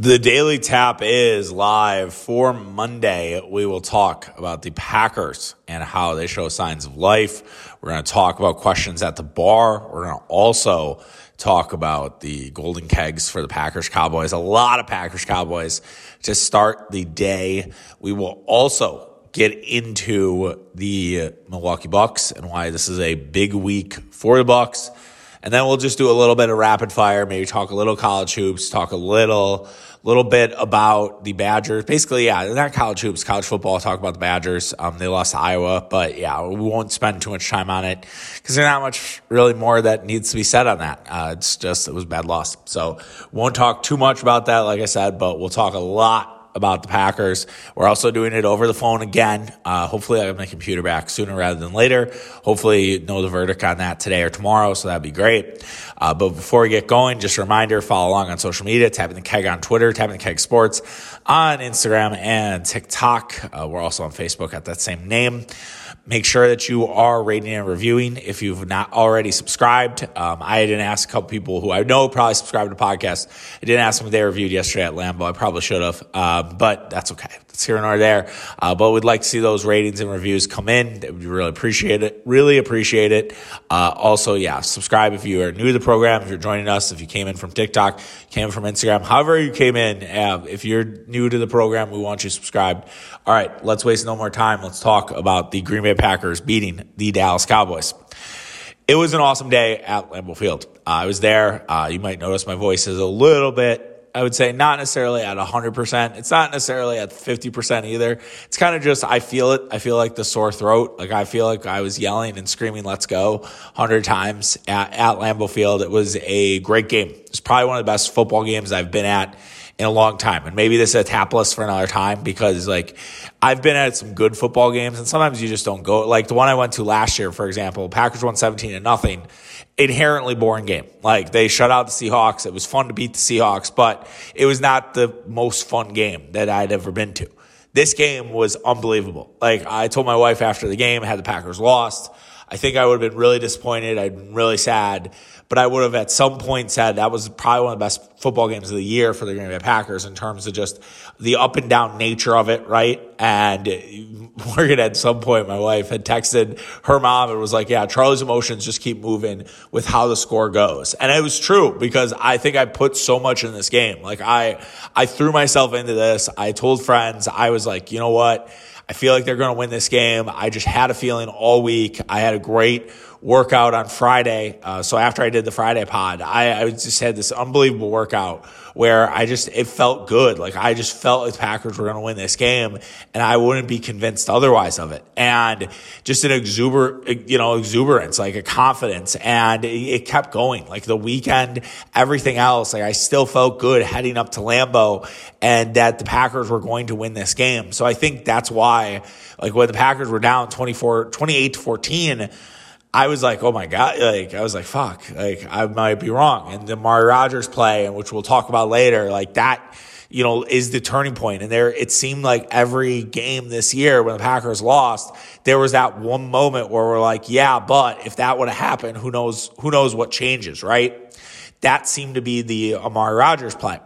The Daily Tap is live for Monday. We will talk about the Packers and how they show signs of life. We're going to talk about questions at the bar. We're going to also talk about the golden kegs for the Packers Cowboys. A lot of Packers Cowboys to start the day. We will also get into the Milwaukee Bucks and why this is a big week for the Bucks. And then we'll just do a little bit of rapid fire, maybe talk a little college hoops, talk a little little bit about the Badgers. Basically, yeah, they're not college hoops, college football. Talk about the Badgers. Um, they lost to Iowa, but yeah, we won't spend too much time on it because there's not much really more that needs to be said on that. Uh, it's just it was a bad loss, so won't talk too much about that. Like I said, but we'll talk a lot about the Packers. We're also doing it over the phone again. Uh, hopefully, I have my computer back sooner rather than later. Hopefully, you know the verdict on that today or tomorrow, so that'd be great. Uh, but before we get going, just a reminder follow along on social media, tapping the keg on Twitter, tapping the keg sports on Instagram and TikTok. Uh, we're also on Facebook at that same name. Make sure that you are rating and reviewing if you've not already subscribed. Um, I didn't ask a couple people who I know probably subscribe to podcasts. I didn't ask them if they reviewed yesterday at Lambeau. I probably should have, uh, but that's okay. That's here and there. Uh, but we'd like to see those ratings and reviews come in. We really appreciate it. Really appreciate it. Uh, also, yeah, subscribe if you are new to the program. If you're joining us, if you came in from TikTok, came from Instagram, however you came in. Uh, if you're new to the program, we want you subscribed. All right, let's waste no more time. Let's talk about the Green Bay Packers beating the Dallas Cowboys. It was an awesome day at Lambeau Field. Uh, I was there. Uh, you might notice my voice is a little bit, I would say, not necessarily at 100%. It's not necessarily at 50% either. It's kind of just, I feel it. I feel like the sore throat. Like, I feel like I was yelling and screaming, let's go 100 times at, at Lambeau Field. It was a great game. It's probably one of the best football games I've been at in a long time. And maybe this is a tap list for another time because like I've been at some good football games and sometimes you just don't go. Like the one I went to last year, for example, Packers won 17 to nothing. Inherently boring game. Like they shut out the Seahawks. It was fun to beat the Seahawks, but it was not the most fun game that I'd ever been to. This game was unbelievable. Like I told my wife after the game, had the Packers lost. I think I would have been really disappointed. I'd been really sad but I would have at some point said that was probably one of the best football games of the year for the Green Bay Packers in terms of just the up and down nature of it, right? And Morgan at some point, my wife had texted her mom and was like, yeah, Charlie's emotions just keep moving with how the score goes. And it was true because I think I put so much in this game. Like I, I threw myself into this. I told friends, I was like, you know what? I feel like they're going to win this game. I just had a feeling all week. I had a great workout on Friday. Uh, so after I did the Friday pod, I, I just had this unbelievable workout where I just, it felt good. Like I just felt the Packers were going to win this game and I wouldn't be convinced otherwise of it. And just an exuber, you know, exuberance, like a confidence. And it kept going. Like the weekend, everything else, like I still felt good heading up to Lambeau and that the Packers were going to win this game. So I think that's why, like when the Packers were down 24, 28 to 14, I was like, oh my God, like, I was like, fuck, like, I might be wrong. And the Amari Rodgers play, and which we'll talk about later, like that, you know, is the turning point. And there, it seemed like every game this year when the Packers lost, there was that one moment where we're like, yeah, but if that would have happened, who knows, who knows what changes, right? That seemed to be the Amari Rodgers play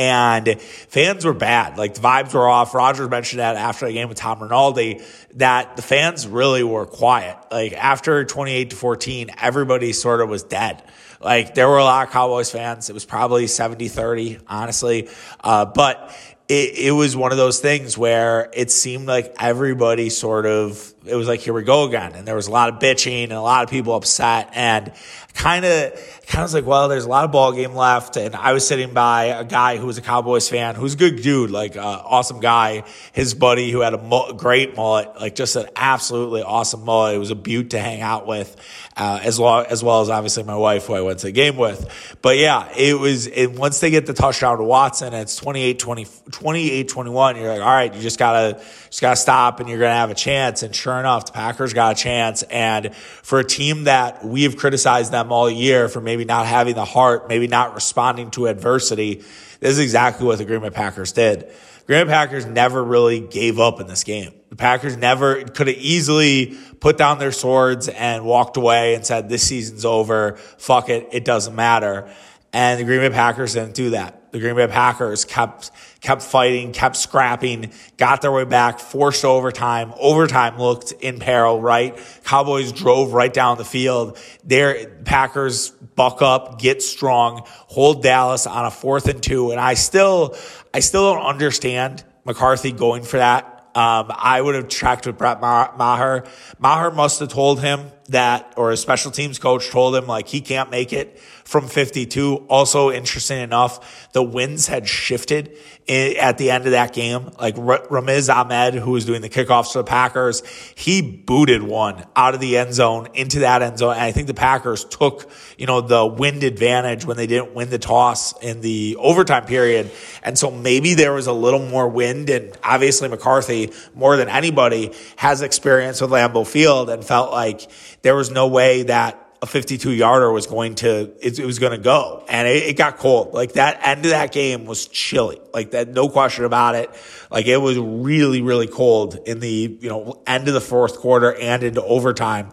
and fans were bad. Like the vibes were off. Rodgers mentioned that after the game with Tom Rinaldi that the fans really were quiet. Like after 28 to 14, everybody sort of was dead. Like there were a lot of Cowboys fans. It was probably 70 30, honestly. Uh, but it, it was one of those things where it seemed like everybody sort of, it was like, here we go again. And there was a lot of bitching and a lot of people upset and kind of, kind of was like, well, there's a lot of ball game left. And I was sitting by a guy who was a Cowboys fan, who's a good dude, like uh, awesome guy. His buddy who had a great mullet, like just an absolutely awesome mullet. It was a beaut to hang out with uh, as long as well as obviously my wife who I went to the game with. But yeah, it was it, once they get the touchdown to Watson, it's 28 20, 28 21. You're like, all right, you just gotta just gotta stop, and you're gonna have a chance. And sure enough, the Packers got a chance. And for a team that we have criticized them all year for maybe not having the heart, maybe not responding to adversity, this is exactly what the Green Bay Packers did. Green Bay Packers never really gave up in this game. The Packers never could have easily put down their swords and walked away and said, this season's over. Fuck it. It doesn't matter. And the Green Bay Packers didn't do that. The Green Bay Packers kept kept fighting, kept scrapping, got their way back, forced overtime. Overtime looked in peril, right? Cowboys drove right down the field. Their Packers buck up, get strong, hold Dallas on a fourth and two. And I still, I still don't understand McCarthy going for that. Um, I would have checked with Brett Maher. Maher must have told him that, or a special teams coach told him like he can't make it from 52. Also, interesting enough, the winds had shifted at the end of that game. Like Ramiz Ahmed, who was doing the kickoffs for the Packers, he booted one out of the end zone into that end zone. And I think the Packers took, you know, the wind advantage when they didn't win the toss in the overtime period. And so maybe there was a little more wind. And obviously McCarthy, more than anybody, has experience with Lambeau Field and felt like there was no way that a 52 yarder was going to, it, it was going to go. And it, it, got cold. Like that end of that game was chilly. Like that, no question about it. Like it was really, really cold in the, you know, end of the fourth quarter and into overtime.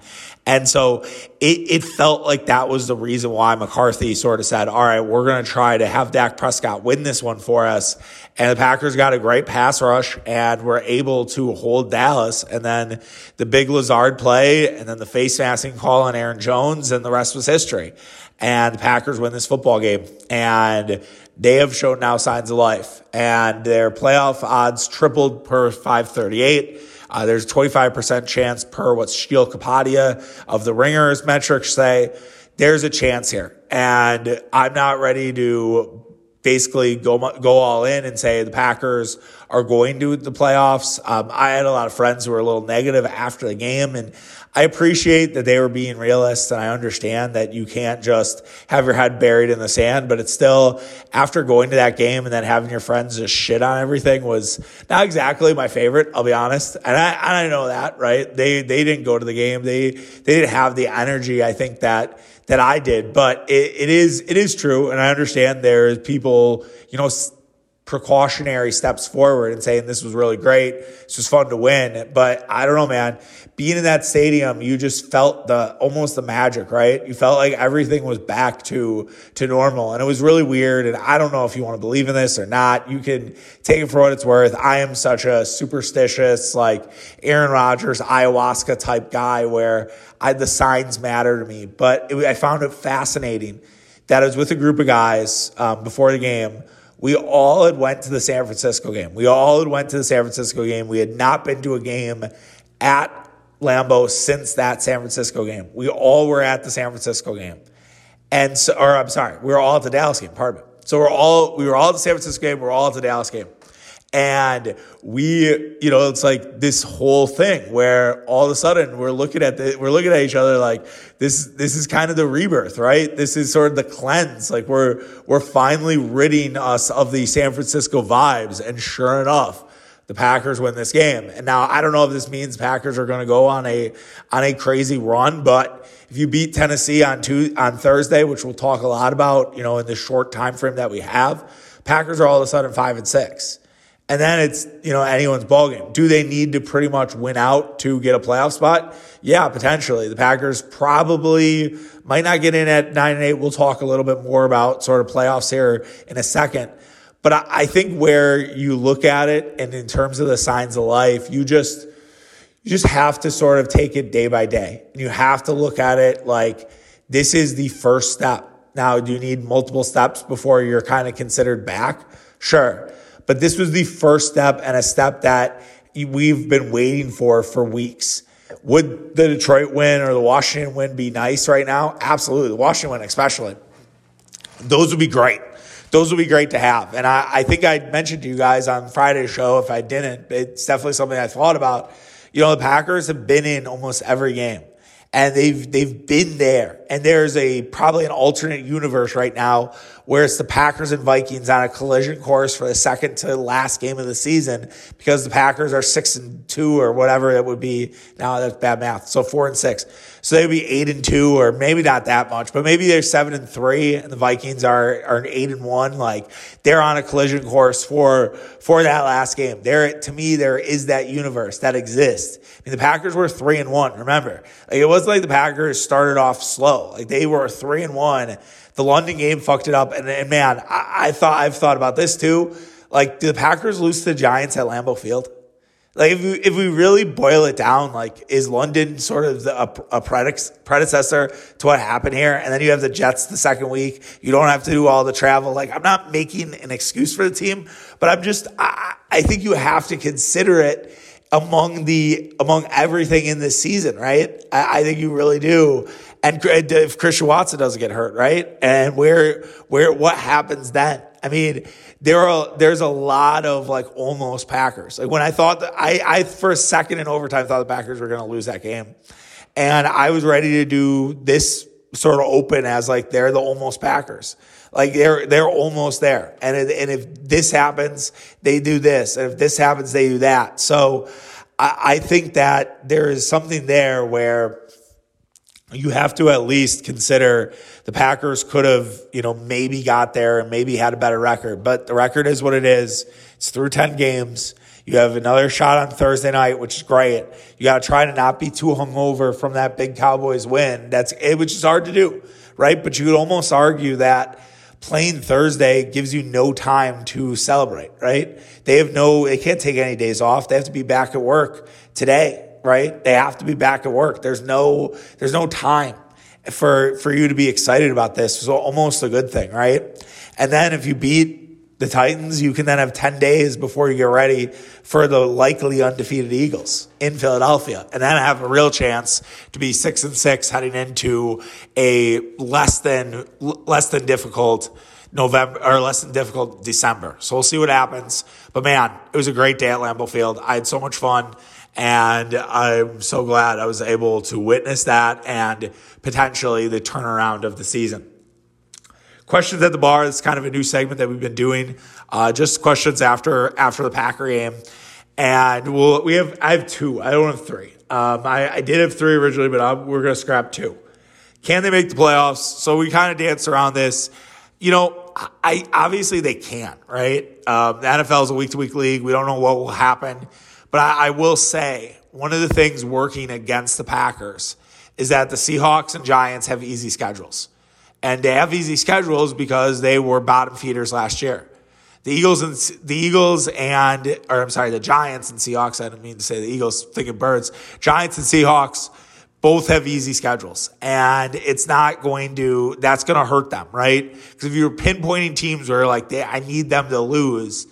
And so it, it felt like that was the reason why McCarthy sort of said, all right, we're going to try to have Dak Prescott win this one for us. And the Packers got a great pass rush and were able to hold Dallas. And then the big Lazard play and then the face masking call on Aaron Jones and the rest was history. And the Packers win this football game. And they have shown now signs of life and their playoff odds tripled per 538. Uh, there's a 25% chance per what Sheil Kapadia of the Ringers metrics say. There's a chance here. And I'm not ready to basically go go all in and say the Packers are going to the playoffs. Um, I had a lot of friends who were a little negative after the game, and I appreciate that they were being realists, and I understand that you can't just have your head buried in the sand. But it's still after going to that game and then having your friends just shit on everything was not exactly my favorite. I'll be honest, and I and I know that right. They they didn't go to the game. They they didn't have the energy. I think that that I did, but it, it is it is true, and I understand there's people you know precautionary steps forward and saying this was really great. This was fun to win. But I don't know, man. Being in that stadium, you just felt the almost the magic, right? You felt like everything was back to to normal. And it was really weird. And I don't know if you want to believe in this or not. You can take it for what it's worth. I am such a superstitious, like Aaron Rodgers, ayahuasca type guy where I, the signs matter to me. But it, I found it fascinating that I was with a group of guys um, before the game we all had went to the San Francisco game. We all had went to the San Francisco game. We had not been to a game at Lambeau since that San Francisco game. We all were at the San Francisco game. And so, or I'm sorry, we were all at the Dallas game, pardon me. So we're all, we were all at the San Francisco game, we're all at the Dallas game. And we, you know, it's like this whole thing where all of a sudden we're looking at the, we're looking at each other like this, this is kind of the rebirth, right? This is sort of the cleanse. Like we're, we're finally ridding us of the San Francisco vibes. And sure enough, the Packers win this game. And now I don't know if this means Packers are going to go on a, on a crazy run, but if you beat Tennessee on two, on Thursday, which we'll talk a lot about, you know, in the short time frame that we have, Packers are all of a sudden five and six. And then it's, you know, anyone's ballgame. Do they need to pretty much win out to get a playoff spot? Yeah, potentially. The Packers probably might not get in at nine and eight. We'll talk a little bit more about sort of playoffs here in a second. But I think where you look at it and in terms of the signs of life, you just, you just have to sort of take it day by day. And you have to look at it like this is the first step. Now, do you need multiple steps before you're kind of considered back? Sure. But this was the first step and a step that we've been waiting for for weeks. Would the Detroit win or the Washington win be nice right now? Absolutely. The Washington win, especially. Those would be great. Those would be great to have. And I, I think I mentioned to you guys on Friday's show, if I didn't, it's definitely something I thought about. You know, the Packers have been in almost every game and they've they've been there. And there's a probably an alternate universe right now where it's the Packers and Vikings on a collision course for the second to last game of the season because the Packers are six and two or whatever it would be. Now that's bad math. So four and six. So they'd be eight and two, or maybe not that much, but maybe they're seven and three, and the Vikings are are eight and one. Like they're on a collision course for for that last game. There, to me, there is that universe that exists. I mean, the Packers were three and one. Remember, like it wasn't like the Packers started off slow. Like they were three and one The London game fucked it up. And, and man, I, I thought I've thought about this too. Like, do the Packers lose to the Giants at Lambeau Field? Like if we, if we really boil it down, like is London sort of the, a, a predecessor to what happened here? And then you have the Jets the second week. You don't have to do all the travel. Like I'm not making an excuse for the team, but I'm just, I, I think you have to consider it among the, among everything in this season, right? I, I think you really do. And if Christian Watson doesn't get hurt, right? And where, where, what happens then? I mean, there are there's a lot of like almost Packers. Like when I thought that I I for a second in overtime thought the Packers were going to lose that game, and I was ready to do this sort of open as like they're the almost Packers. Like they're they're almost there, and and if this happens, they do this, and if this happens, they do that. So I, I think that there is something there where you have to at least consider the Packers could have, you know, maybe got there and maybe had a better record, but the record is what it is. It's through 10 games. You have another shot on Thursday night, which is great. You got to try to not be too hungover from that big Cowboys win. That's it, which is hard to do, right? But you could almost argue that playing Thursday gives you no time to celebrate, right? They have no, they can't take any days off. They have to be back at work today right? They have to be back at work. There's no, there's no time for, for you to be excited about this. So almost a good thing, right? And then if you beat the Titans, you can then have 10 days before you get ready for the likely undefeated Eagles in Philadelphia and then have a real chance to be six and six heading into a less than, less than difficult November or less than difficult December. So we'll see what happens. But man, it was a great day at Lambeau Field. I had so much fun. And I'm so glad I was able to witness that and potentially the turnaround of the season. Questions at the bar is kind of a new segment that we've been doing. Uh, just questions after after the Packer game, and we'll we have I have two. I don't have three. Um, I, I did have three originally, but I'm, we're going to scrap two. Can they make the playoffs? So we kind of dance around this. You know, I obviously they can't, right? Um, the NFL is a week to week league. We don't know what will happen. But I, I will say one of the things working against the Packers is that the Seahawks and Giants have easy schedules. And they have easy schedules because they were bottom feeders last year. The Eagles and the Eagles and or I'm sorry, the Giants and Seahawks, I didn't mean to say the Eagles, thinking birds. Giants and Seahawks both have easy schedules. And it's not going to that's gonna hurt them, right? Because if you're pinpointing teams where like they I need them to lose,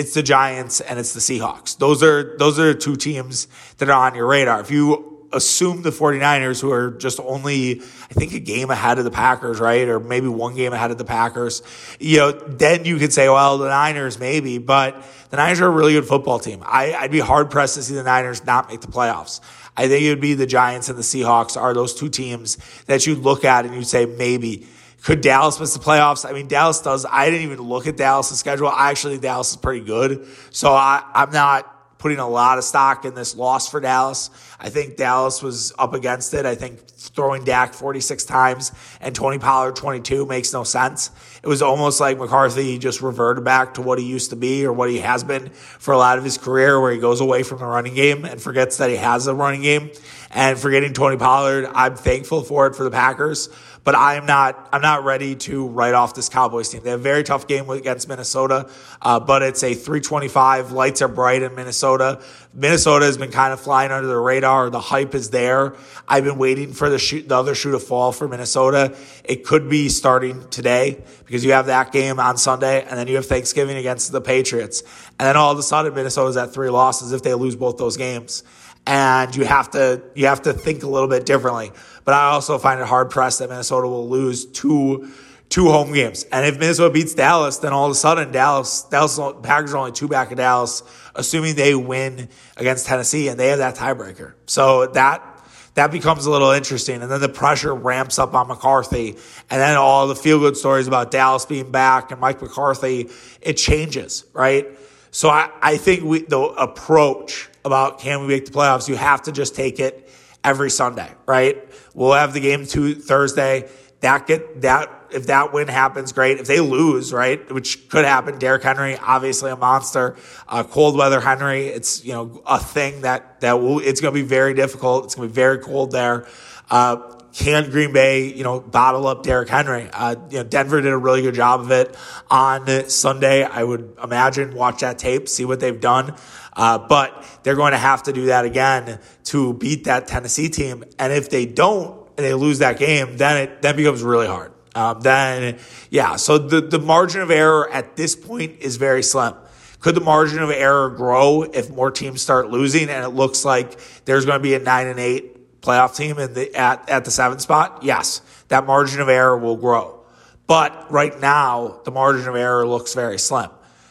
it's the Giants and it's the Seahawks. Those are those are two teams that are on your radar. If you assume the 49ers who are just only I think a game ahead of the Packers, right? Or maybe one game ahead of the Packers. You know, then you could say, well, the Niners maybe, but the Niners are a really good football team. I, I'd be hard pressed to see the Niners not make the playoffs. I think it would be the Giants and the Seahawks are those two teams that you'd look at and you'd say maybe could Dallas miss the playoffs? I mean, Dallas does. I didn't even look at Dallas' schedule. I actually think Dallas is pretty good. So I, I'm not putting a lot of stock in this loss for Dallas. I think Dallas was up against it. I think throwing Dak 46 times and Tony Pollard 22 makes no sense. It was almost like McCarthy just reverted back to what he used to be or what he has been for a lot of his career, where he goes away from the running game and forgets that he has a running game. And forgetting Tony Pollard, I'm thankful for it for the Packers but I am not I'm not ready to write off this Cowboys team. They have a very tough game against Minnesota, uh, but it's a 325. Lights are bright in Minnesota. Minnesota has been kind of flying under the radar. The hype is there. I've been waiting for the shoot, the other shoe to fall for Minnesota. It could be starting today because you have that game on Sunday, and then you have Thanksgiving against the Patriots, and then all of a sudden Minnesota's at three losses if they lose both those games and you have to you have to think a little bit differently. But I also find it hard pressed that Minnesota will lose two two home games. And if Minnesota beats Dallas, then all of a sudden Dallas Dallas Packers are only two back of Dallas, assuming they win against Tennessee and they have that tiebreaker. So that that becomes a little interesting. And then the pressure ramps up on McCarthy. And then all the feel good stories about Dallas being back and Mike McCarthy, it changes, right? So I, I think we, the approach about can we make the playoffs, you have to just take it every Sunday, right? We'll have the game to Thursday. That get that if that win happens, great. If they lose, right, which could happen, Derrick Henry, obviously a monster. Uh, cold weather Henry, it's you know a thing that that will it's going to be very difficult. It's going to be very cold there. Uh, can Green Bay, you know, bottle up Derrick Henry? Uh, you know, Denver did a really good job of it on Sunday. I would imagine watch that tape, see what they've done. Uh, but they're going to have to do that again to beat that Tennessee team. And if they don't and they lose that game, then it then becomes really hard. Um, then yeah, so the the margin of error at this point is very slim. Could the margin of error grow if more teams start losing and it looks like there's going to be a nine and eight playoff team in the at at the seventh spot? Yes, that margin of error will grow. But right now, the margin of error looks very slim.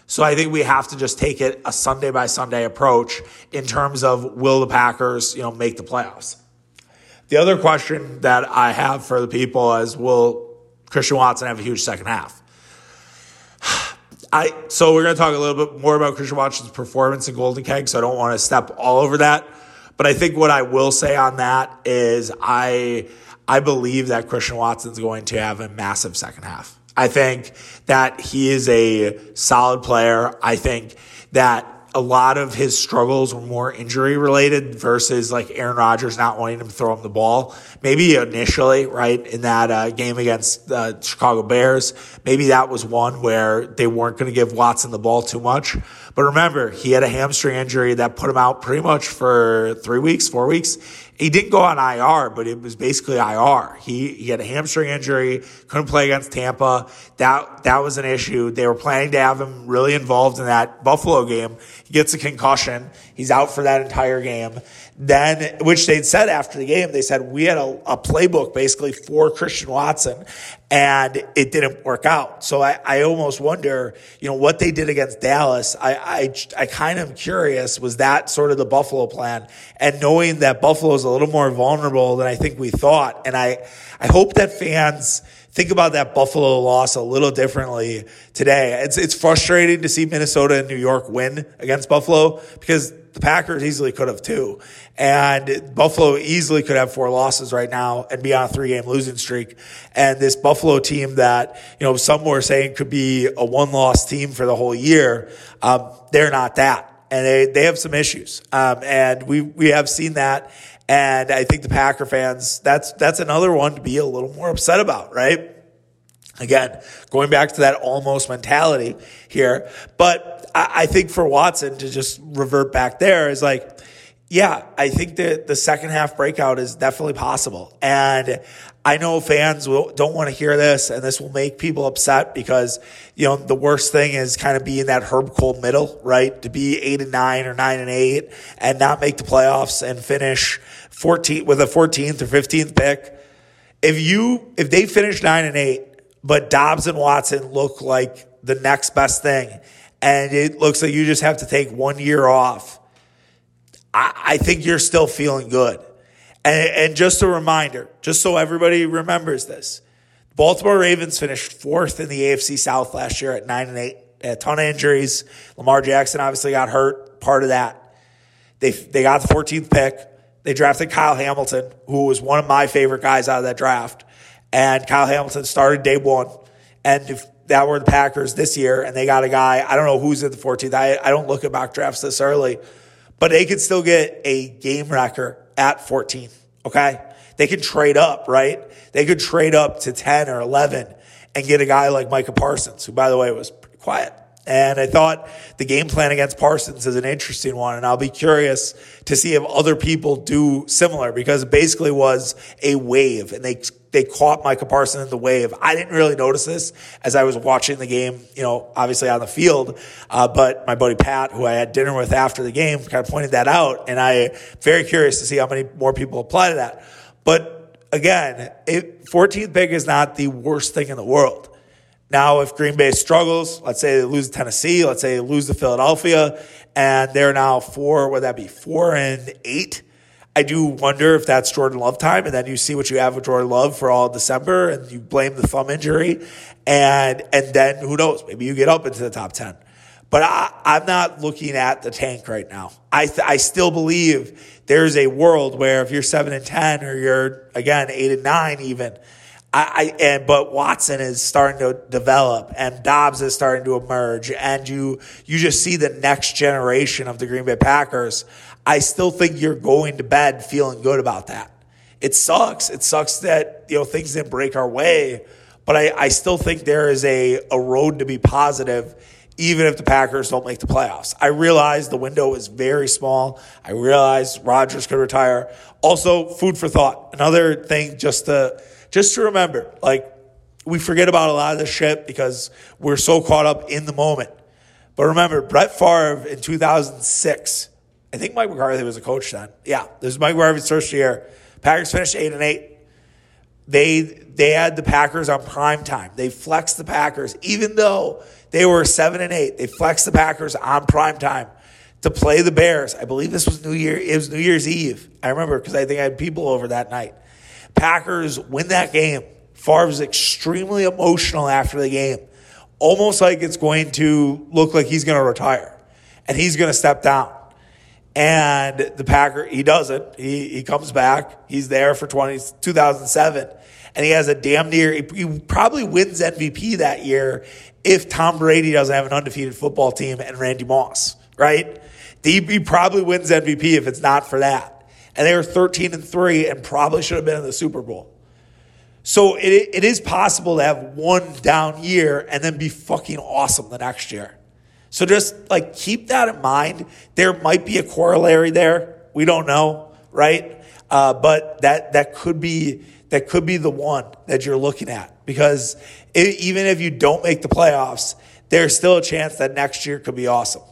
So I think we have to just take it a Sunday by Sunday approach in terms of will the Packers, you know, make the playoffs. The other question that I have for the people is will Christian Watson have a huge second half? I so we're going to talk a little bit more about Christian Watson's performance in Golden Keg, so I don't want to step all over that. But I think what I will say on that is I I believe that Christian Watson's going to have a massive second half. I think that he is a solid player. I think that a lot of his struggles were more injury related versus like Aaron Rodgers not wanting him to throw him the ball. Maybe initially, right, in that uh, game against the Chicago Bears, maybe that was one where they weren't going to give Watson the ball too much. But remember, he had a hamstring injury that put him out pretty much for three weeks, four weeks he didn't go on IR, but it was basically IR. He he had a hamstring injury, couldn't play against Tampa. That that was an issue. They were planning to have him really involved in that Buffalo game. He gets a concussion. He's out for that entire game. Then, which they'd said after the game, they said we had a, a playbook basically for Christian Watson, and it didn't work out. So I, I almost wonder, you know, what they did against Dallas. I, I, I kind of curious was that sort of the Buffalo plan, and knowing that Buffalo is a little more vulnerable than I think we thought, and I, I hope that fans think about that Buffalo loss a little differently today. It's it's frustrating to see Minnesota and New York win against Buffalo because the Packers easily could have too. And Buffalo easily could have four losses right now and be on a three game losing streak. And this Buffalo team that, you know, some were saying could be a one loss team for the whole year, um, they're not that. And they, they have some issues. Um, and we, we have seen that. And I think the Packer fans, that's, that's another one to be a little more upset about, right? Again, going back to that almost mentality here. But I, I think for Watson to just revert back there is like, yeah, I think that the second half breakout is definitely possible. And I know fans will, don't want to hear this and this will make people upset because, you know, the worst thing is kind of being in that Herb Kohl middle, right? To be eight and nine or nine and eight and not make the playoffs and finish 14 with a 14th or 15th pick. If you, if they finish nine and eight but Doubs and Watson look like the next best thing. And it looks like you just have to take one year off. I, I think you're still feeling good. And, and just a reminder, just so everybody remembers this, Baltimore Ravens finished fourth in the AFC South last year at nine and eight. a ton of injuries. Lamar Jackson obviously got hurt. Part of that. They they got the 14th pick. They drafted Kyle Hamilton, who was one of my favorite guys out of that draft and Kyle Hamilton started day one. And if that were the Packers this year and they got a guy, I don't know who's at the 14th. I, I don't look at mock drafts this early, but they could still get a game wrecker at 14. Okay. They could trade up, right? They could trade up to 10 or 11 and get a guy like Micah Parsons, who by the way was pretty quiet. And I thought the game plan against Parsons is an interesting one. And I'll be curious to see if other people do similar because it basically was a wave and they they caught Micah Parsons in the wave. I didn't really notice this as I was watching the game, you know, obviously on the field. Uh, but my buddy Pat, who I had dinner with after the game, kind of pointed that out. And I very curious to see how many more people apply to that. But again, it, 14th pick is not the worst thing in the world. Now, if Green Bay struggles, let's say they lose to Tennessee, let's say they lose to Philadelphia, and they're now four, would that be four and eight? I do wonder if that's Jordan Love time, and then you see what you have with Jordan Love for all December, and you blame the thumb injury, and and then who knows? Maybe you get up into the top ten. But I, am not looking at the tank right now. I th- I still believe there's a world where if you're seven and ten, or you're again eight and nine, even. I, I and but Watson is starting to develop and Doubs is starting to emerge and you you just see the next generation of the Green Bay Packers I still think you're going to bed feeling good about that. it sucks. It sucks that, you know, things didn't break our way, but I, I still think there is a, a road to be positive even if the Packers don't make the playoffs. I realize the window is very small. I realize Rodgers could retire. Also, food for thought. Another thing just to just to remember, like we forget about a lot of this shit because we're so caught up in the moment. But remember, Brett Favre in 2006, I think Mike McCarthy was a coach then. Yeah, this is Mike McCarthy's first year. Packers finished eight and eight. They they had the Packers on prime time. They flexed the Packers, even though they were seven and eight. They flexed the Packers on prime time to play the Bears. I believe this was New Year. It was New Year's Eve. I remember because I think I had people over that night. Packers win that game. Favre's extremely emotional after the game, almost like it's going to look like he's going to retire and he's going to step down. And the Packer, he doesn't. He, he comes back. He's there for 20, 2007 and he has a damn near, he probably wins MVP that year if Tom Brady doesn't have an undefeated football team and Randy Moss, right? He probably wins MVP if it's not for that. And they were 13 and 3 and probably should have been in the Super Bowl. So it, it is possible to have one down year and then be fucking awesome the next year. So just like keep that in mind. There might be a corollary there. We don't know, right? Uh, but that that could be that could be the one that you're looking at because it, even if you don't make the playoffs, there's still a chance that next year could be awesome.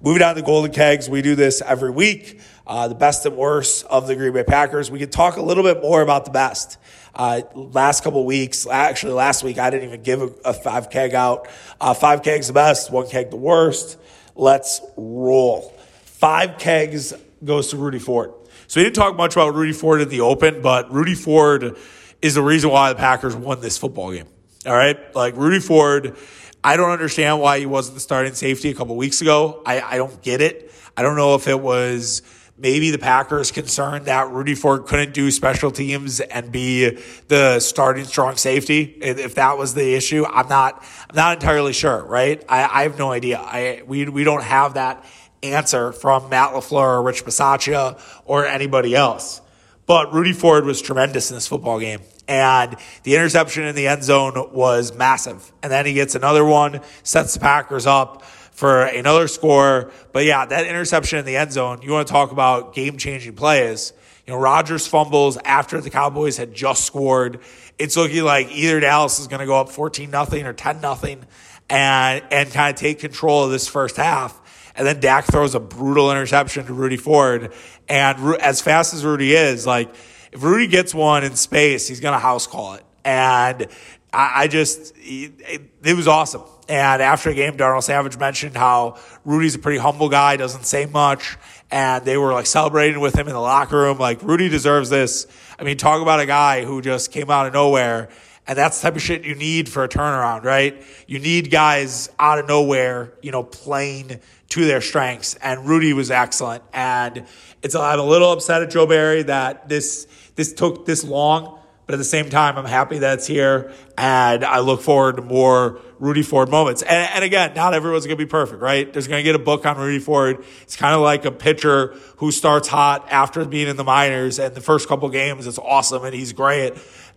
Moving on to Golden Kegs, we do this every week. Uh, the best and worst of the Green Bay Packers. We can talk a little bit more about the best. Uh, last couple weeks, actually last week, I didn't even give a, a five keg out. Uh, five kegs the best, one keg the worst. Let's roll. Five kegs goes to Rudy Ford. So we didn't talk much about Rudy Ford at the Open, but Rudy Ford is the reason why the Packers won this football game. All right, like Rudy Ford. I don't understand why he wasn't the starting safety a couple weeks ago. I, I don't get it. I don't know if it was maybe the Packers concerned that Rudy Ford couldn't do special teams and be the starting strong safety. If that was the issue, I'm not, I'm not entirely sure, right? I, I have no idea. I, we, we don't have that answer from Matt LaFleur or Rich Bisaccia or anybody else. But Rudy Ford was tremendous in this football game. And the interception in the end zone was massive. And then he gets another one, sets the Packers up for another score. But yeah, that interception in the end zone, you want to talk about game changing plays. You know, Rodgers fumbles after the Cowboys had just scored. It's looking like either Dallas is going to go up 14 nothing or 10 nothing and, and kind of take control of this first half. And then Dak throws a brutal interception to Rudy Ford. And as fast as Rudy is, like, if Rudy gets one in space, he's going to house call it. And I, I just, it, it, was awesome. And after the game, Darnell Savage mentioned how Rudy's a pretty humble guy, doesn't say much. And they were like celebrating with him in the locker room. Like, Rudy deserves this. I mean, talk about a guy who just came out of nowhere and that's the type of shit you need for a turnaround, right? You need guys out of nowhere, you know, playing to their strengths. And Rudy was excellent. And it's I'm a little upset at Joe Barry that this this took this long, but at the same time, I'm happy that's here, and I look forward to more Rudy Ford moments. And, and again, not everyone's going to be perfect, right? There's going to get a book on Rudy Ford. It's kind of like a pitcher who starts hot after being in the minors, and the first couple games, it's awesome and he's great,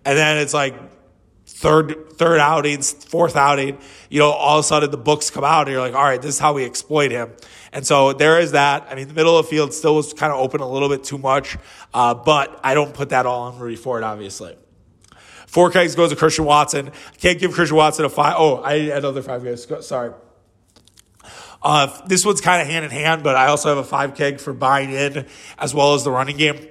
and then it's like third third outings, fourth outing, you know, all of a sudden the books come out and you're like, all right, this is how we exploit him. And so there is that. I mean, the middle of the field still was kind of open a little bit too much, uh, but I don't put that all on Rudy Ford, obviously. Four kegs goes to Christian Watson. I can't give Christian Watson a five. Oh, I had another five kegs. Sorry. Uh, this one's kind of hand in hand, but I also have a five keg for buying in as well as the running game.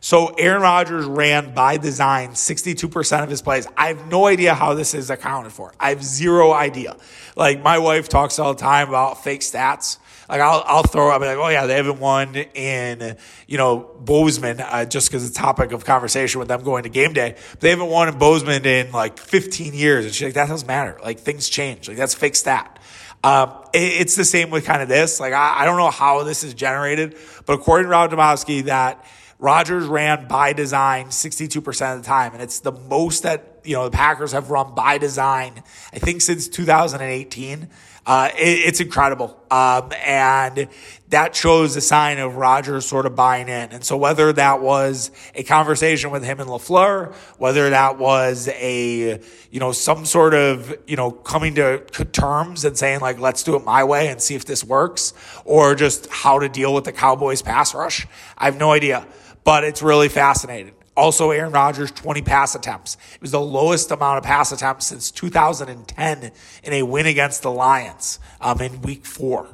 So Aaron Rodgers ran by design 62% of his plays. I have no idea how this is accounted for. I have zero idea. Like my wife talks all the time about fake stats. Like I'll, I'll throw, I'll be like, oh yeah, they haven't won in, you know, Bozeman, uh, just because the topic of conversation with them going to game day. They haven't won in Bozeman in like 15 years. And she's like, that doesn't matter. Like things change. Like that's fake stat. Um, it, it's the same with kind of this. Like I, I don't know how this is generated, but according to Rob Demovsky, that Rodgers ran by design 62% of the time. And it's the most that, you know, the Packers have run by design, I think since 2018. Uh, it, it's incredible. Um, and that shows a sign of Rodgers sort of buying in. And so whether that was a conversation with him and LaFleur, whether that was a, you know, some sort of, you know, coming to terms and saying like, let's do it my way and see if this works, or just how to deal with the Cowboys pass rush, I have no idea. But it's really fascinating. Also, Aaron Rodgers, 20 pass attempts. It was the lowest amount of pass attempts since 2010 in a win against the Lions um, in week four.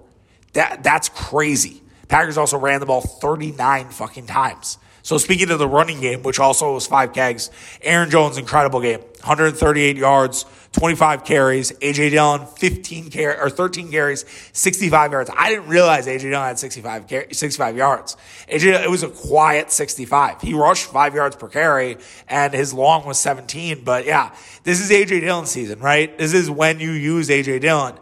That, that's crazy. Packers also ran the ball 39 fucking times. So speaking of the running game, which also was five kegs, Aaron Jones, incredible game. 138 yards, 25 carries. AJ Dillon, 15 car- or 13 carries, 65 yards. I didn't realize AJ Dillon had 65, car- 65 yards. AJ, it was a quiet 65. He rushed five yards per carry and his long was 17. But yeah, this is AJ Dillon season, right? This is when you use AJ Dillon.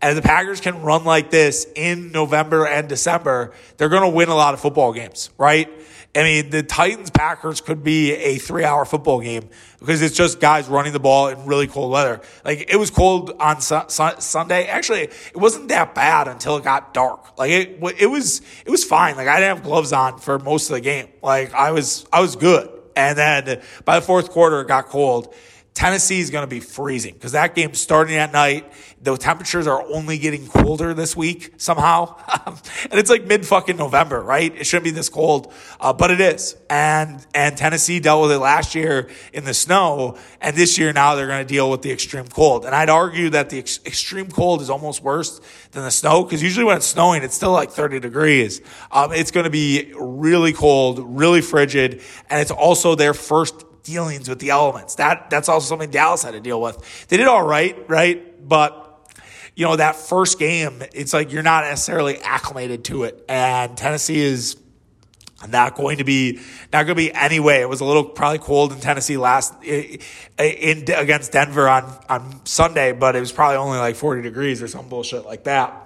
And the Packers can run like this in November and December, they're going to win a lot of football games, right? I mean, the Titans Packers could be a three hour football game because it's just guys running the ball in really cold weather. Like it was cold on su- su- Sunday. Actually, it wasn't that bad until it got dark. Like it, it was, it was fine. Like I didn't have gloves on for most of the game. Like I was, I was good. And then by the fourth quarter, it got cold. Tennessee is going to be freezing because that game's starting at night. The temperatures are only getting colder this week somehow. and it's like mid fucking November, right? It shouldn't be this cold, uh, but it is. And, and Tennessee dealt with it last year in the snow. And this year now they're going to deal with the extreme cold. And I'd argue that the ex- extreme cold is almost worse than the snow because usually when it's snowing, it's still like 30 degrees. Um, it's going to be really cold, really frigid. And it's also their first dealings with the elements. That that's also something Dallas had to deal with. They did all right, right? But you know, that first game, it's like you're not necessarily acclimated to it. And Tennessee is not going to be not going to be anyway. It was a little probably cold in Tennessee last in, in against Denver on on Sunday, but it was probably only like 40 degrees or some bullshit like that.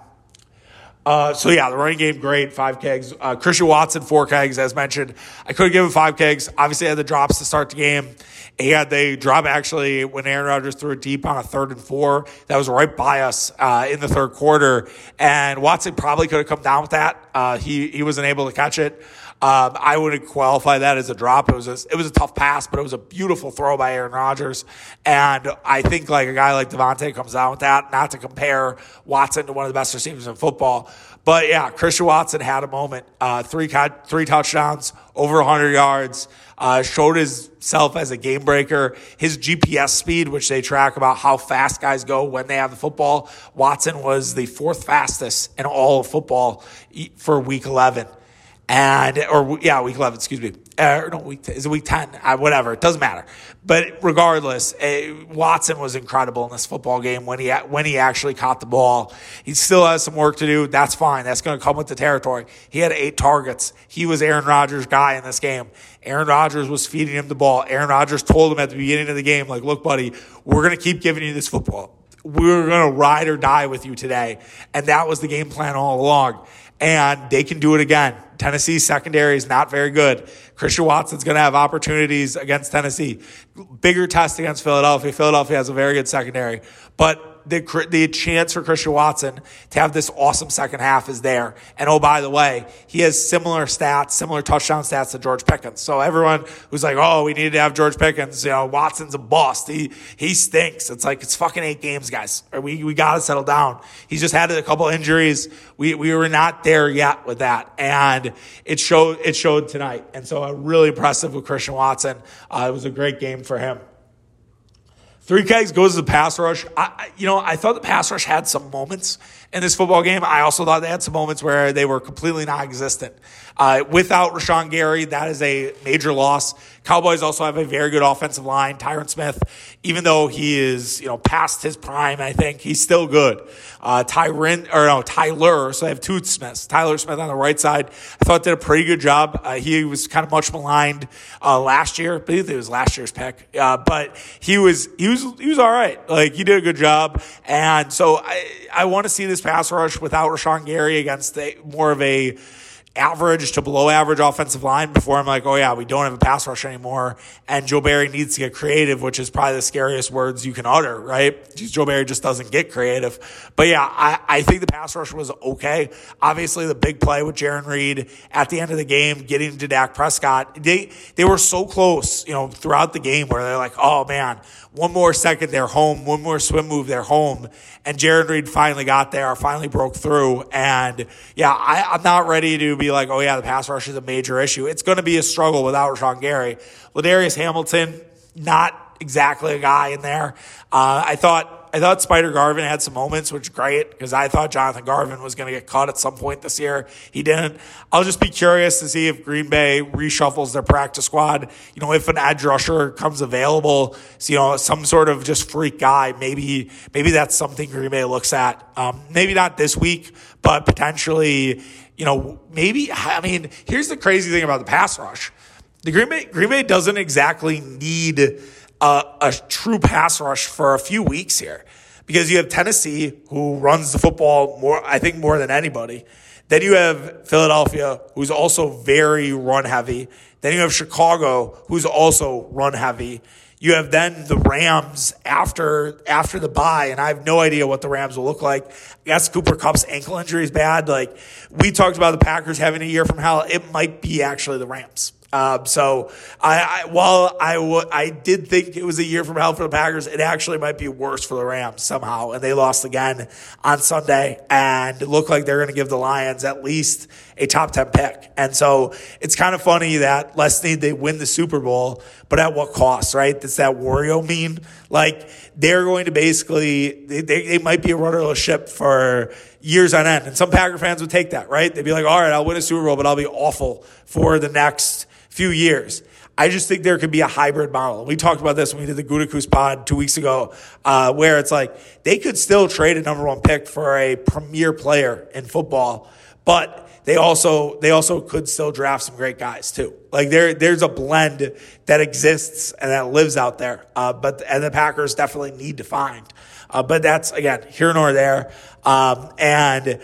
Uh, so yeah, the running game great, five kegs. Uh, Christian Watson four kegs, as mentioned. I could give him five kegs. Obviously, had the drops to start the game. He had the drop actually when Aaron Rodgers threw it deep on a third and four. That was right by us uh, in the third quarter, and Watson probably could have come down with that. Uh, he he wasn't able to catch it. Um, I wouldn't qualify that as a drop. It was a, it was a tough pass, but it was a beautiful throw by Aaron Rodgers. And I think like a guy like Davante comes down with that. Not to compare Watson to one of the best receivers in football, but yeah, Christian Watson had a moment. Uh, three three touchdowns, over 100 yards. Uh, showed himself as a game breaker. His GPS speed, which they track about how fast guys go when they have the football, Watson was the fourth fastest in all of football for week 11 and or yeah, week eleven. Excuse me. Uh, no, week is it week ten? Uh, whatever. It doesn't matter. But regardless, uh, Watson was incredible in this football game when he when he actually caught the ball. He still has some work to do. That's fine. That's going to come with the territory. He had eight targets. He was Aaron Rodgers' guy in this game. Aaron Rodgers was feeding him the ball. Aaron Rodgers told him at the beginning of the game, like, "Look, buddy, we're going to keep giving you this football." We're going to ride or die with you today. And that was the game plan all along. And they can do it again. Tennessee's secondary is not very good. Christian Watson's going to have opportunities against Tennessee. Bigger test against Philadelphia. Philadelphia has a very good secondary. But the, the chance for Christian Watson to have this awesome second half is there. And oh, by the way, he has similar stats, similar touchdown stats to George Pickens. So everyone who's like, oh, we need to have George Pickens, you know, Watson's a bust. He, he stinks. It's like, it's fucking eight games, guys. We, we got to settle down. He's just had a couple injuries. We, we were not there yet with that. And it showed, it showed tonight. And so uh, really impressive with Christian Watson. Uh, it was a great game for him. Three kegs goes to the pass rush. I, you know, I thought the pass rush had some moments in this football game. I also thought they had some moments where they were completely non-existent. Uh, without Rashan Gary, that is a major loss. Cowboys also have a very good offensive line. Tyron Smith, even though he is, you know, past his prime, I think he's still good. Uh, Tyron, or no, Tyler. So I have two Smiths. Tyler Smith on the right side. I thought did a pretty good job. Uh, he was kind of much maligned, uh, last year. I believe it was last year's pick. Uh, but he was, he was, he was all right. Like he did a good job. And so I, I want to see this pass rush without Rashan Gary against a, more of a, average to below average offensive line before I'm like, oh yeah, we don't have a pass rush anymore. And Joe Barry needs to get creative, which is probably the scariest words you can utter, right? Joe Barry just doesn't get creative. But yeah, I, I think the pass rush was okay. Obviously the big play with Jarran Reed at the end of the game, getting to Dak Prescott, they, they were so close, you know, throughout the game where they're like, oh man, one more second, they're home. One more swim move, they're home. And Jarran Reed finally got there, finally broke through. And yeah, I, am not ready to be like, oh yeah, the pass rush is a major issue. It's going to be a struggle without Rashan Gary. Ladarius Hamilton, not exactly a guy in there. Uh, I thought I thought Spider Garvin had some moments, which is great because I thought Jonathan Garvin was going to get caught at some point this year. He didn't. I'll just be curious to see if Green Bay reshuffles their practice squad. You know, if an edge rusher comes available, so, you know, some sort of just freak guy, maybe maybe that's something Green Bay looks at. Um, maybe not this week, but potentially, you know, maybe. I mean, here's the crazy thing about the pass rush: the Green Bay Green Bay doesn't exactly need a, a true pass rush for a few weeks here because you have Tennessee who runs the football more, I think, more than anybody. Then you have Philadelphia, who's also very run heavy. Then you have Chicago, who's also run heavy. You have then the Rams after after the bye, and I have no idea what the Rams will look like. I guess Cooper Kupp's ankle injury is bad. Like we talked about the Packers having a year from hell, it might be actually the Rams. Um, so I, I while I, w- I did think it was a year from hell for the Packers, it actually might be worse for the Rams somehow. And they lost again on Sunday and it looked like they're going to give the Lions at least a top 10 pick. And so it's kind of funny that less need they win the Super Bowl, but at what cost, right? It's that Wario mean. Like they're going to basically, they, they, they might be a rudderless ship for years on end. And some Packer fans would take that, right? They'd be like, all right, I'll win a Super Bowl, but I'll be awful for the next few years. I just think there could be a hybrid model. We talked about this when we did the Gutekunst pod two weeks ago, uh, where it's like they could still trade a number one pick for a premier player in football, but they also they also could still draft some great guys too. Like there there's a blend that exists and that lives out there. Uh, but and the Packers definitely need to find. Uh, but that's again here nor there. Um, and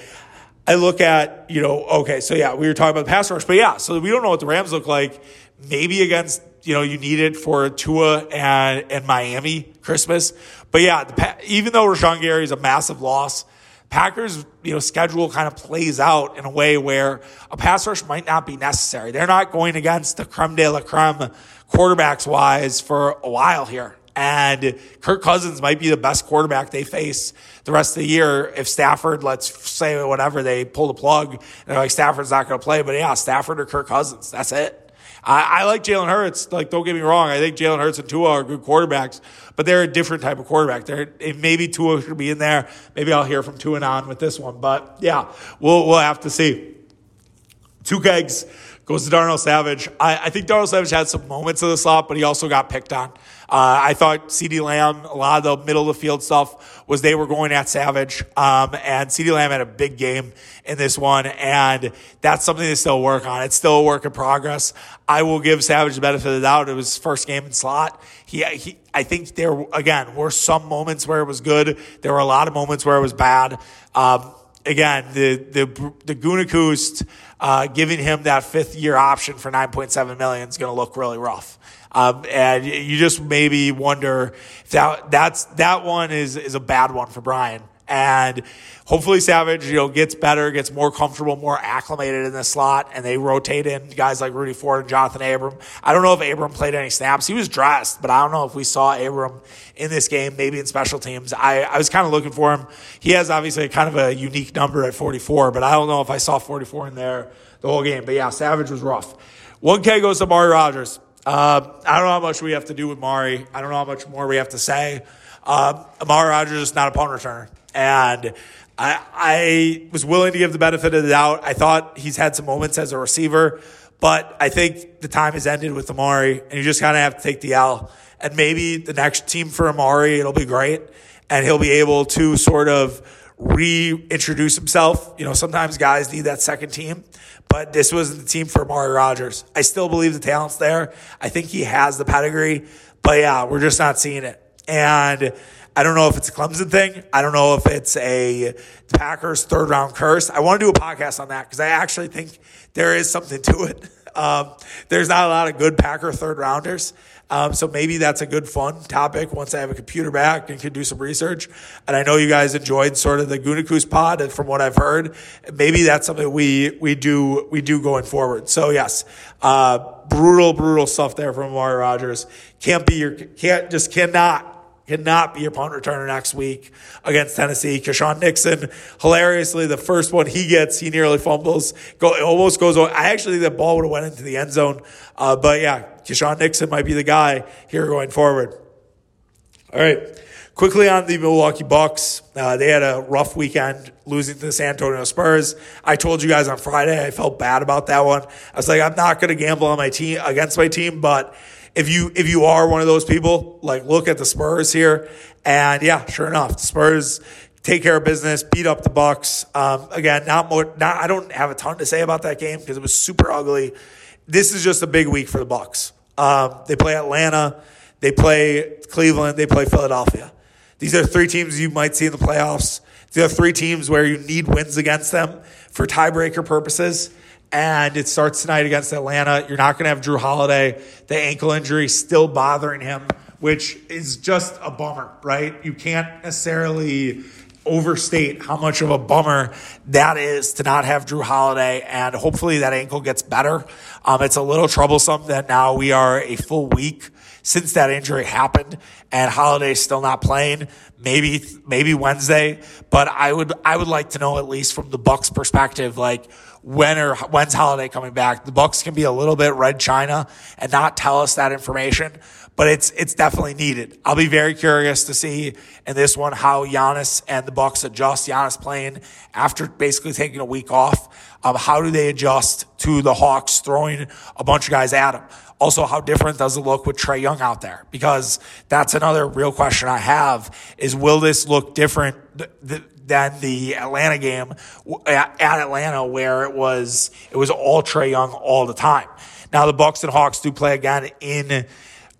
I look at, you know, okay, so yeah, we were talking about the pass rush, but yeah, so we don't know what the Rams look like. Maybe against, you know, you need it for Tua and, and Miami Christmas. But yeah, the, even though Rashan Gary is a massive loss, Packers, you know, schedule kind of plays out in a way where a pass rush might not be necessary. They're not going against the creme de la creme quarterbacks wise for a while here. And Kirk Cousins might be the best quarterback they face the rest of the year if Stafford, let's say whatever, they pull the plug and they're like, Stafford's not going to play. But yeah, Stafford or Kirk Cousins. That's it. I, I like Jalen Hurts. Like, don't get me wrong. I think Jalen Hurts and Tua are good quarterbacks, but they're a different type of quarterback. They're, maybe Tua should be in there. Maybe I'll hear from Tua and on with this one. But yeah, we'll, we'll have to see. Two kegs goes to Darnell Savage. I, I think Darnell Savage had some moments of the slot, but he also got picked on. Uh, I thought CeeDee Lamb, a lot of the middle of the field stuff was they were going at Savage. Um, and CeeDee Lamb had a big game in this one. And that's something they still work on. It's still a work in progress. I will give Savage the benefit of the doubt. It was his first game in slot. He, he, I think there, again, were some moments where it was good. There were a lot of moments where it was bad. Um, again, the the the Gutekunst uh, giving him that fifth year option for nine point seven million is going to look really rough. Um, and you just maybe wonder if that that's that one is is a bad one for Brian. And hopefully Savage, you know, gets better, gets more comfortable, more acclimated in the slot, and they rotate in guys like Rudy Ford and Jonathan Abram. I don't know if Abram played any snaps. He was dressed, but I don't know if we saw Abram in this game, maybe in special teams. I, I was kind of looking for him. He has obviously kind of a unique number at 44, but I don't know if I saw 44 in there the whole game. But yeah, Savage was rough. 1K goes to Mari Rodgers. Uh, I don't know how much we have to do with Mari. I don't know how much more we have to say. Uh, Amari Rodgers is not a punt returner. And I, I was willing to give the benefit of the doubt. I thought he's had some moments as a receiver, but I think the time has ended with Amari, and you just kind of have to take the L. And maybe the next team for Amari, it'll be great, and he'll be able to sort of reintroduce himself. You know, sometimes guys need that second team, but this wasn't the team for Amari Rodgers. I still believe the talent's there. I think he has the pedigree, but yeah, we're just not seeing it. And I don't know if it's a Clemson thing. I don't know if it's a Packers third round curse. I want to do a podcast on that because I actually think there is something to it. Um, there's not a lot of good Packer third rounders. Um, so maybe that's a good fun topic once I have a computer back and can do some research. And I know you guys enjoyed sort of the Gutekunst pod and from what I've heard. Maybe that's something we, we do, we do going forward. So yes, uh, brutal, brutal stuff there from Amari Rodgers. Can't be your, can't, just cannot cannot be your punt returner next week against Tennessee. Keisean Nixon, hilariously, the first one he gets, he nearly fumbles. Go, almost goes. I actually think that ball would have went into the end zone. Uh, but yeah, Keisean Nixon might be the guy here going forward. All right. Quickly on the Milwaukee Bucks, uh, they had a rough weekend losing to the San Antonio Spurs. I told you guys on Friday I felt bad about that one. I was like, I'm not going to gamble on my team against my team, but if you if you are one of those people, like look at the Spurs here, and yeah, sure enough, the Spurs take care of business, beat up the Bucks. Um, again, not more. Not I don't have a ton to say about that game because it was super ugly. This is just a big week for the Bucks. Um, they play Atlanta, they play Cleveland, they play Philadelphia. These are three teams you might see in the playoffs. These are three teams where you need wins against them for tiebreaker purposes and it starts tonight against Atlanta. You're not going to have Jrue Holiday. The ankle injury still bothering him, which is just a bummer, right? You can't necessarily overstate how much of a bummer that is to not have Jrue Holiday, and hopefully that ankle gets better. Um, it's a little troublesome that now we are a full week since that injury happened, and Holiday's still not playing. Maybe maybe Wednesday, but I would I would like to know at least from the Bucks perspective, like when or when's Holiday coming back. The Bucks can be a little bit red China and not tell us that information, but it's it's definitely needed. I'll be very curious to see in this one how Giannis and the Bucks adjust. Giannis playing after basically taking a week off. Um, how do they adjust to the Hawks throwing a bunch of guys at him? Also, how different does it look with Trae Young out there? Because that's another real question I have is will this look different? Than the Atlanta game at Atlanta where it was it was all Trae Young all the time. Now the Bucks and Hawks do play again in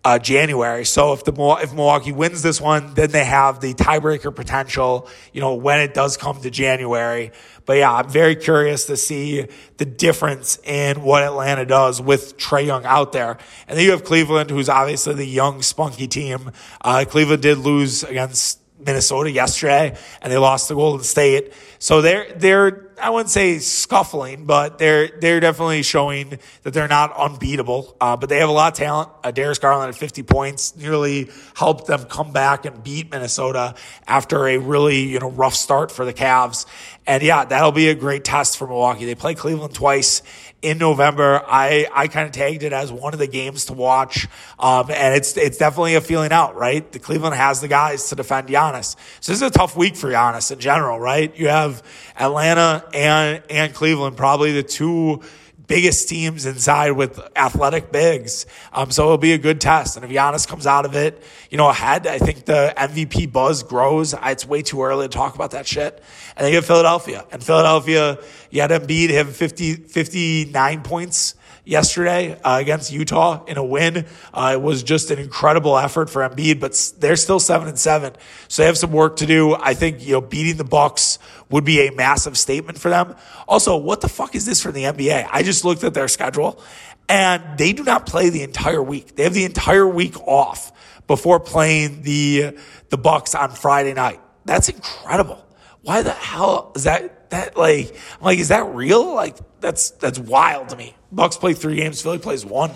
uh, January. So if the if Milwaukee wins this one, then they have the tiebreaker potential. You know when it does come to January. But yeah, I'm very curious to see the difference in what Atlanta does with Trae Young out there. And then you have Cleveland, who's obviously the young, spunky team. Uh, Cleveland did lose against Minnesota yesterday and they lost to Golden State. So they're, they're, I wouldn't say scuffling, but they're, they're definitely showing that they're not unbeatable. Uh, but they have a lot of talent. Uh, Darius Garland at 50 points nearly helped them come back and beat Minnesota after a really, you know, rough start for the Cavs. And yeah, that'll be a great test for Milwaukee. They play Cleveland twice in November. I, I kind of tagged it as one of the games to watch. Um, and it's, it's definitely a feeling out, right? The Cleveland has the guys to defend Giannis. So this is a tough week for Giannis in general, right? You have Atlanta and, and Cleveland, probably the two biggest teams inside with athletic bigs. Um, so it'll be a good test. And if Giannis comes out of it, you know, ahead, I think the MVP buzz grows. It's way too early to talk about that shit. And you have Philadelphia. And Philadelphia, you had Embiid have 50, 59 points yesterday uh, against Utah in a win. Uh, it was just an incredible effort for Embiid, but they're still seven and seven, so they have some work to do. I think you know beating the Bucks would be a massive statement for them. Also, what the fuck is this for the NBA? I just looked at their schedule, and they do not play the entire week. They have the entire week off before playing the the Bucks on Friday night. That's incredible. Why the hell is that? That like, I'm like, is that real? Like, that's that's wild to me. Bucks play three games, Philly plays one.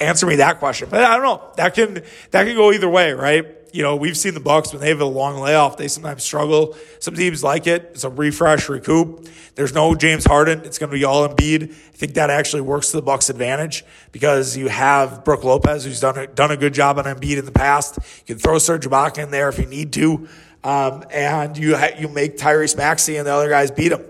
Answer me that question. But I don't know. That can that can go either way, right? You know, we've seen the Bucks when they have a long layoff, they sometimes struggle. Some teams like it. It's a refresh, recoup. There's no James Harden. It's going to be all Embiid. I think that actually works to the Bucks' advantage because you have Brook Lopez, who's done a, done a good job on Embiid in the past. You can throw Serge Ibaka in there if you need to, um, and you ha- you make Tyrese Maxey and the other guys beat him.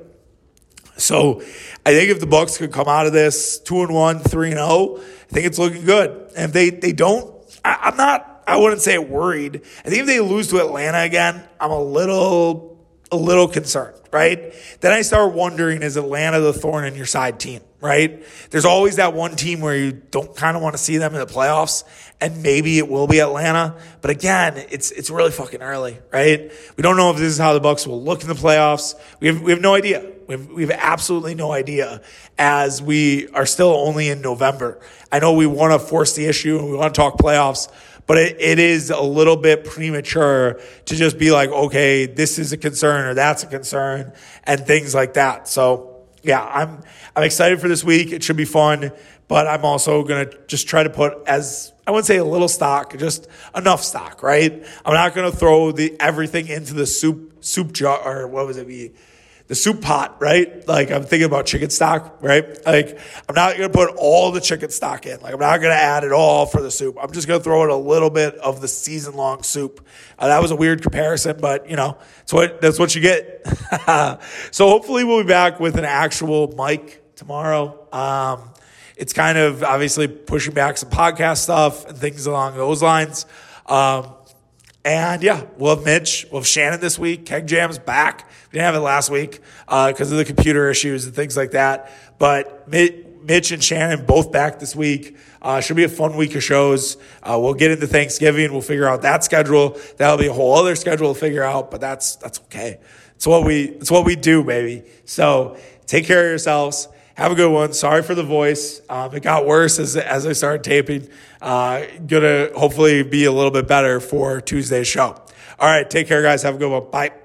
So I think if the Bucks could come out of this two and one, three and zero, oh, I think it's looking good. And if they they don't, I, am not. I wouldn't say worried. I think if they lose to Atlanta again, I'm a little a little concerned, right? Then I start wondering is Atlanta the thorn in your side team, right? There's always that one team where you don't kind of want to see them in the playoffs, and maybe it will be Atlanta. But again, it's it's really fucking early, right? We don't know if this is how the Bucks will look in the playoffs. We have we have no idea. We have, we have absolutely no idea as we are still only in November. I know we want to force the issue and we want to talk playoffs, but it, it is a little bit premature to just be like, okay, this is a concern or that's a concern and things like that. So yeah, I'm, I'm excited for this week. It should be fun, but I'm also going to just try to put as, I wouldn't say a little stock, just enough stock, right? I'm not going to throw the everything into the soup, soup jar or what was it be? The soup pot, right? Like I'm thinking about chicken stock, right? Like I'm not going to put all the chicken stock in. Like I'm not going to add it all for the soup. I'm just going to throw in a little bit of the season long soup. Uh, that was a weird comparison, but you know, that's what, that's what you get. so hopefully we'll be back with an actual mic tomorrow. Um, it's kind of obviously pushing back some podcast stuff and things along those lines. Um, and yeah, we'll have Mitch, we'll have Shannon this week. Keg Jam's back. Didn't have it last week because uh, of the computer issues and things like that. But Mitch and Shannon both back this week. Uh, should be a fun week of shows. Uh, we'll get into Thanksgiving. We'll figure out that schedule. That'll be a whole other schedule to figure out, but that's that's okay. It's what we it's what we do, baby. So take care of yourselves. Have a good one. Sorry for the voice. Um, it got worse as as I started taping. Uh, gonna hopefully be a little bit better for Tuesday's show. All right, take care, guys. Have a good one. Bye.